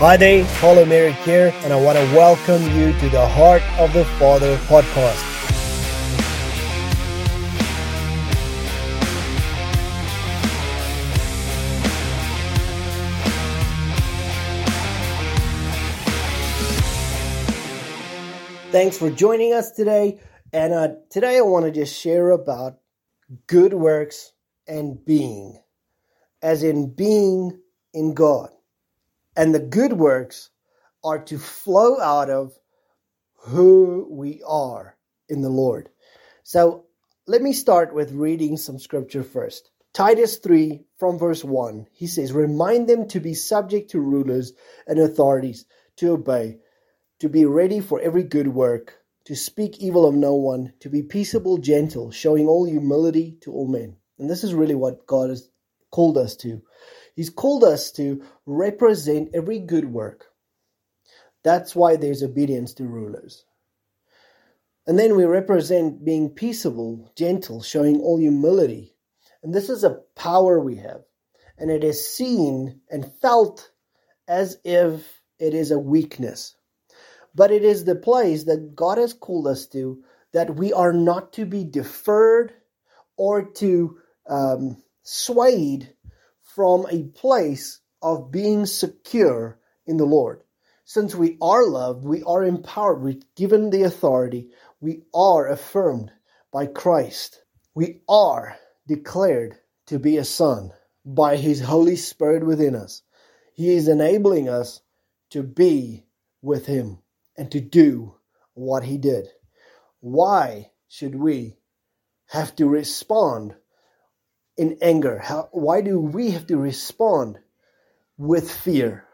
Hi there, Paulo Merrick here, and I want to welcome you to the Heart of the Father podcast. Thanks for joining us today. And uh, today I want to just share about good works and being, as in being in God. And the good works are to flow out of who we are in the Lord. So let me start with reading some scripture first. Titus 3 from verse 1, he says, Remind them to be subject to rulers and authorities, to obey to be ready for every good work, to speak evil of no one, to be peaceable, gentle, showing all humility to all men. And this is really what God has called us to. He's called us to represent every good work. That's why there's obedience to rulers. And then we represent being peaceable, gentle, showing all humility. And this is a power we have. And it is seen and felt as if it is a weakness but it is the place that God has called us to that we are not to be deferred or to um, swayed from a place of being secure in the Lord. Since we are loved, we are empowered, we're given the authority, we are affirmed by Christ. We are declared to be a son by His Holy Spirit within us. He is enabling us to be with Him and to do what he did. Why should we have to respond in anger? How, why do we have to respond with fear,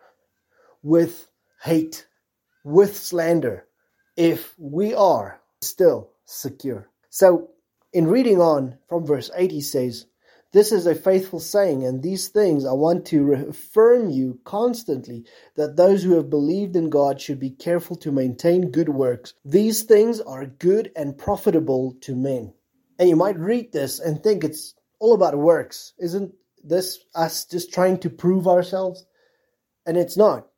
with hate, with slander if we are still secure? So, in reading on from verse 8, he says, this is a faithful saying, and these things I want to affirm you constantly that those who have believed in God should be careful to maintain good works. These things are good and profitable to men. And you might read this and think it's all about works. Isn't this us just trying to prove ourselves? And it's not.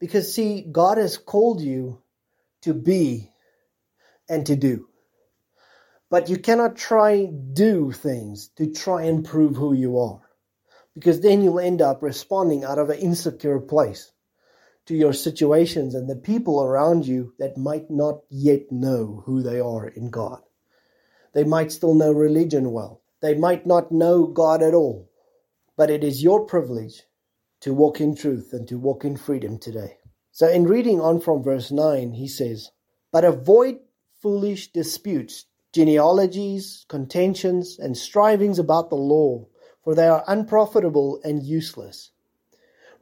Because, see, God has called you to be and to do. But you cannot try do things to try and prove who you are. Because then you'll end up responding out of an insecure place to your situations and the people around you that might not yet know who they are in God. They might still know religion well. They might not know God at all. But it is your privilege to walk in truth and to walk in freedom today. So, in reading on from verse 9, he says, But avoid foolish disputes genealogies, contentions, and strivings about the law, for they are unprofitable and useless.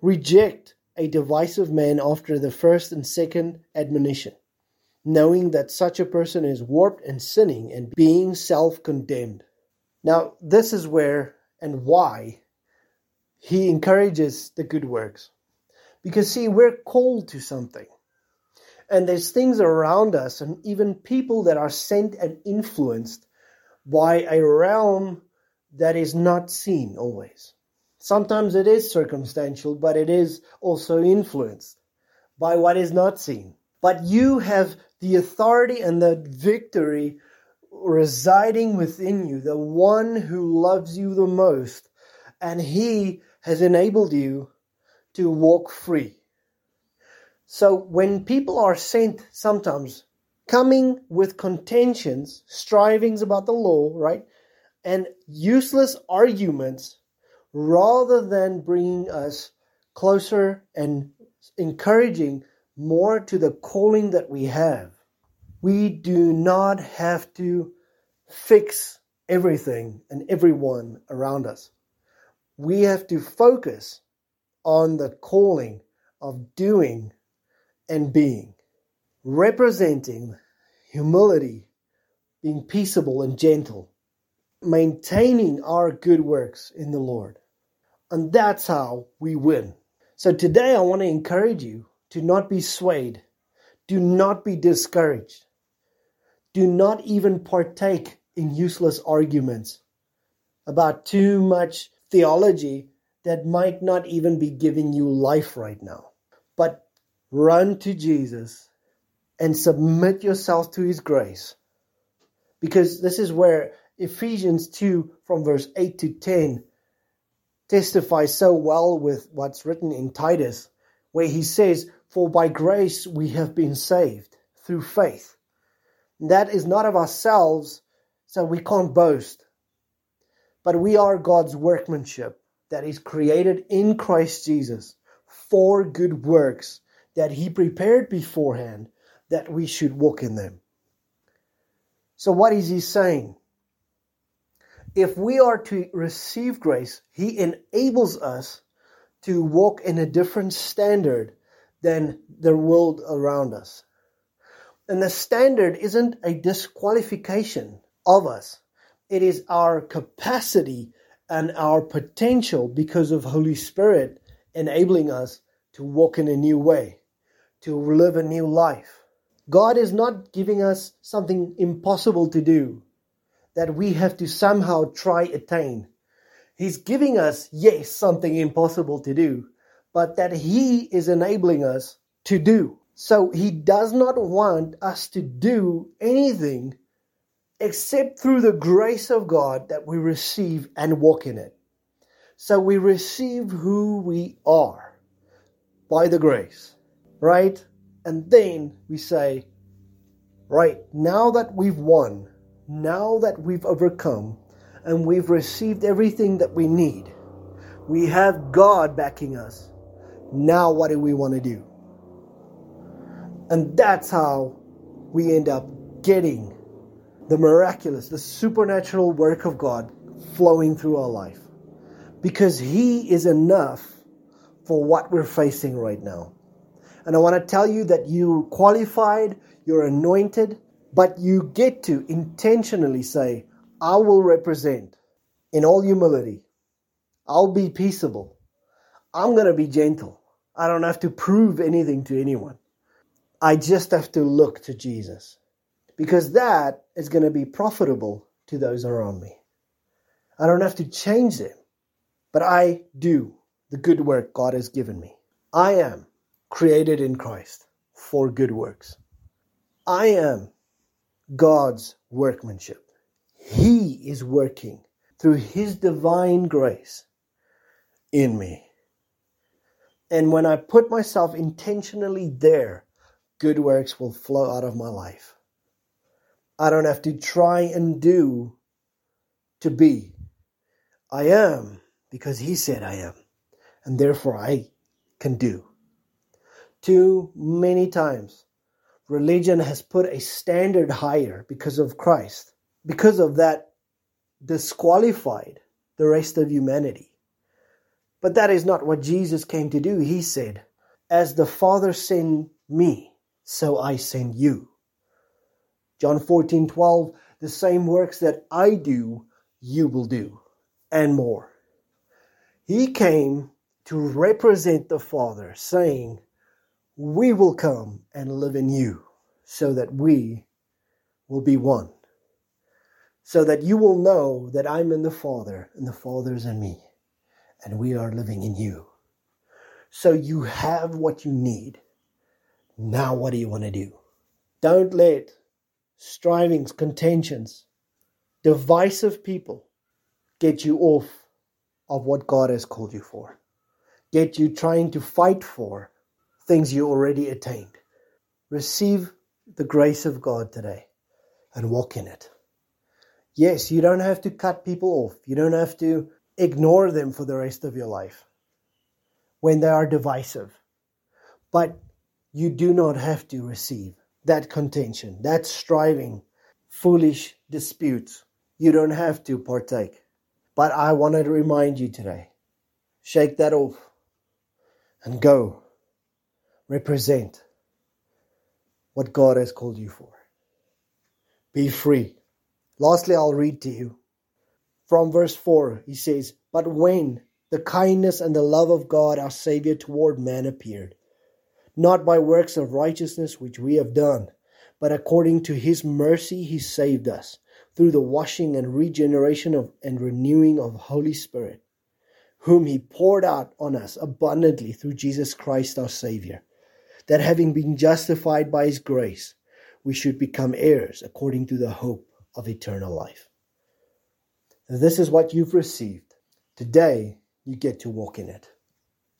Reject a divisive man after the first and second admonition, knowing that such a person is warped and sinning and being self condemned. Now, this is where and why he encourages the good works. Because, see, we're called to something. And there's things around us, and even people that are sent and influenced by a realm that is not seen always. Sometimes it is circumstantial, but it is also influenced by what is not seen. But you have the authority and the victory residing within you, the one who loves you the most, and he has enabled you to walk free. So when people are sent sometimes coming with contentions, strivings about the law, right? And useless arguments rather than bringing us closer and encouraging more to the calling that we have. We do not have to fix everything and everyone around us. We have to focus on the calling of doing and being, representing humility, being peaceable and gentle, maintaining our good works in the Lord. And that's how we win. So today I want to encourage you to not be swayed. Do not be discouraged. Do not even partake in useless arguments about too much theology that might not even be giving you life right now. but run to Jesus and submit yourself to his grace. Because this is where Ephesians 2 from verse 8 to 10 testifies so well with what's written in Titus, where he says, For by grace we have been saved through faith. That is not of ourselves, so we can't boast. But we are God's workmanship that is created in Christ Jesus for good works that he prepared beforehand that we should walk in them. So, what is he saying? If we are to receive grace, he enables us to walk in a different standard than the world around us. And the standard isn't a disqualification of us, it is our capacity and our potential because of Holy Spirit enabling us to walk in a new way, to live a new life. God is not giving us something impossible to do that we have to somehow try attain. He's giving us, yes, something impossible to do, but that He is enabling us to do. So He does not want us to do anything except through the grace of God that we receive and walk in it. So we receive who we are by the grace, right? And then we say, right, now that we've won, now that we've overcome, and we've received everything that we need, we have God backing us. Now, what do we want to do? And that's how we end up getting the miraculous, the supernatural work of God flowing through our life. Because He is enough for what we're facing right now. And I want to tell you that you're qualified, you're anointed, but you get to intentionally say, I will represent in all humility. I'll be peaceable. I'm going to be gentle. I don't have to prove anything to anyone. I just have to look to Jesus because that is going to be profitable to those around me. I don't have to change them, but I do the good work God has given me. I am created in Christ for good works. I am God's workmanship. He is working through His divine grace in me. And when I put myself intentionally there, good works will flow out of my life. I don't have to try and do to be. I am because He said I am. And therefore I can do too many times. Religion has put a standard higher because of Christ. Because of that, disqualified the rest of humanity. But that is not what Jesus came to do. He said, As the Father sent me, so I send you. John 14 12, the same works that I do, you will do, and more. He came to represent the Father, saying, we will come and live in you so that we will be one. So that you will know that I'm in the Father and the Father is in me and we are living in you. So you have what you need. Now, what do you want to do? Don't let strivings, contentions, divisive people get you off of what God has called you for. Get you trying to fight for things you already attained. Receive the grace of God today and walk in it. Yes, you don't have to cut people off. You don't have to ignore them for the rest of your life when they are divisive. But you do not have to receive that contention, that striving, foolish disputes. You don't have to partake. But I wanted to remind you today shake that off and go represent what God has called you for. Be free. Lastly, I'll read to you from verse 4. He says, But when the kindness and the love of God our Savior toward man appeared, not by works of righteousness which we have done, but according to his mercy he saved us through the washing and regeneration of and renewing of Holy Spirit whom he poured out on us abundantly through Jesus Christ our Savior, that having been justified by his grace, we should become heirs according to the hope of eternal life. This is what you've received. Today, you get to walk in it.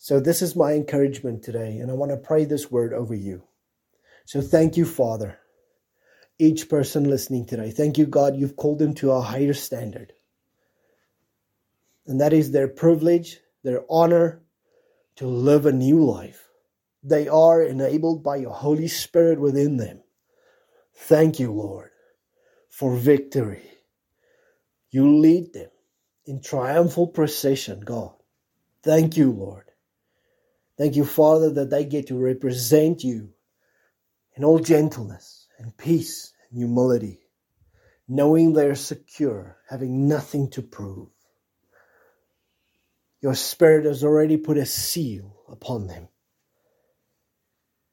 So, this is my encouragement today, and I want to pray this word over you. So, thank you, Father. Each person listening today, thank you, God, you've called them to a higher standard. And that is their privilege, their honor to live a new life. They are enabled by your Holy Spirit within them. Thank you, Lord, for victory. You lead them in triumphal procession, God. Thank you, Lord. Thank you, Father, that they get to represent you in all gentleness and peace and humility, knowing they're secure, having nothing to prove. Your Spirit has already put a seal upon them.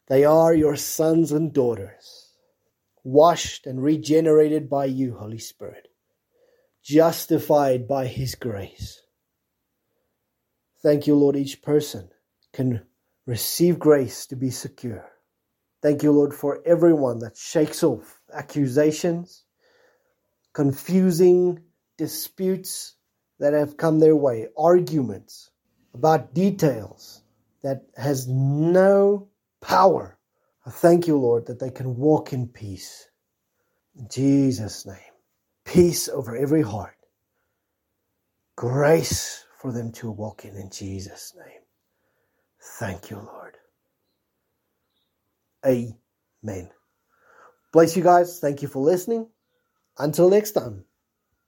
They are your sons and daughters, washed and regenerated by you, Holy Spirit, justified by His grace. Thank you, Lord, each person can receive grace to be secure. Thank you, Lord, for everyone that shakes off accusations, confusing disputes, that have come their way, arguments about details that has no power. I thank you, Lord, that they can walk in peace. In Jesus' name. Peace over every heart. Grace for them to walk in in Jesus' name. Thank you, Lord. Amen. Bless you guys. Thank you for listening. Until next time.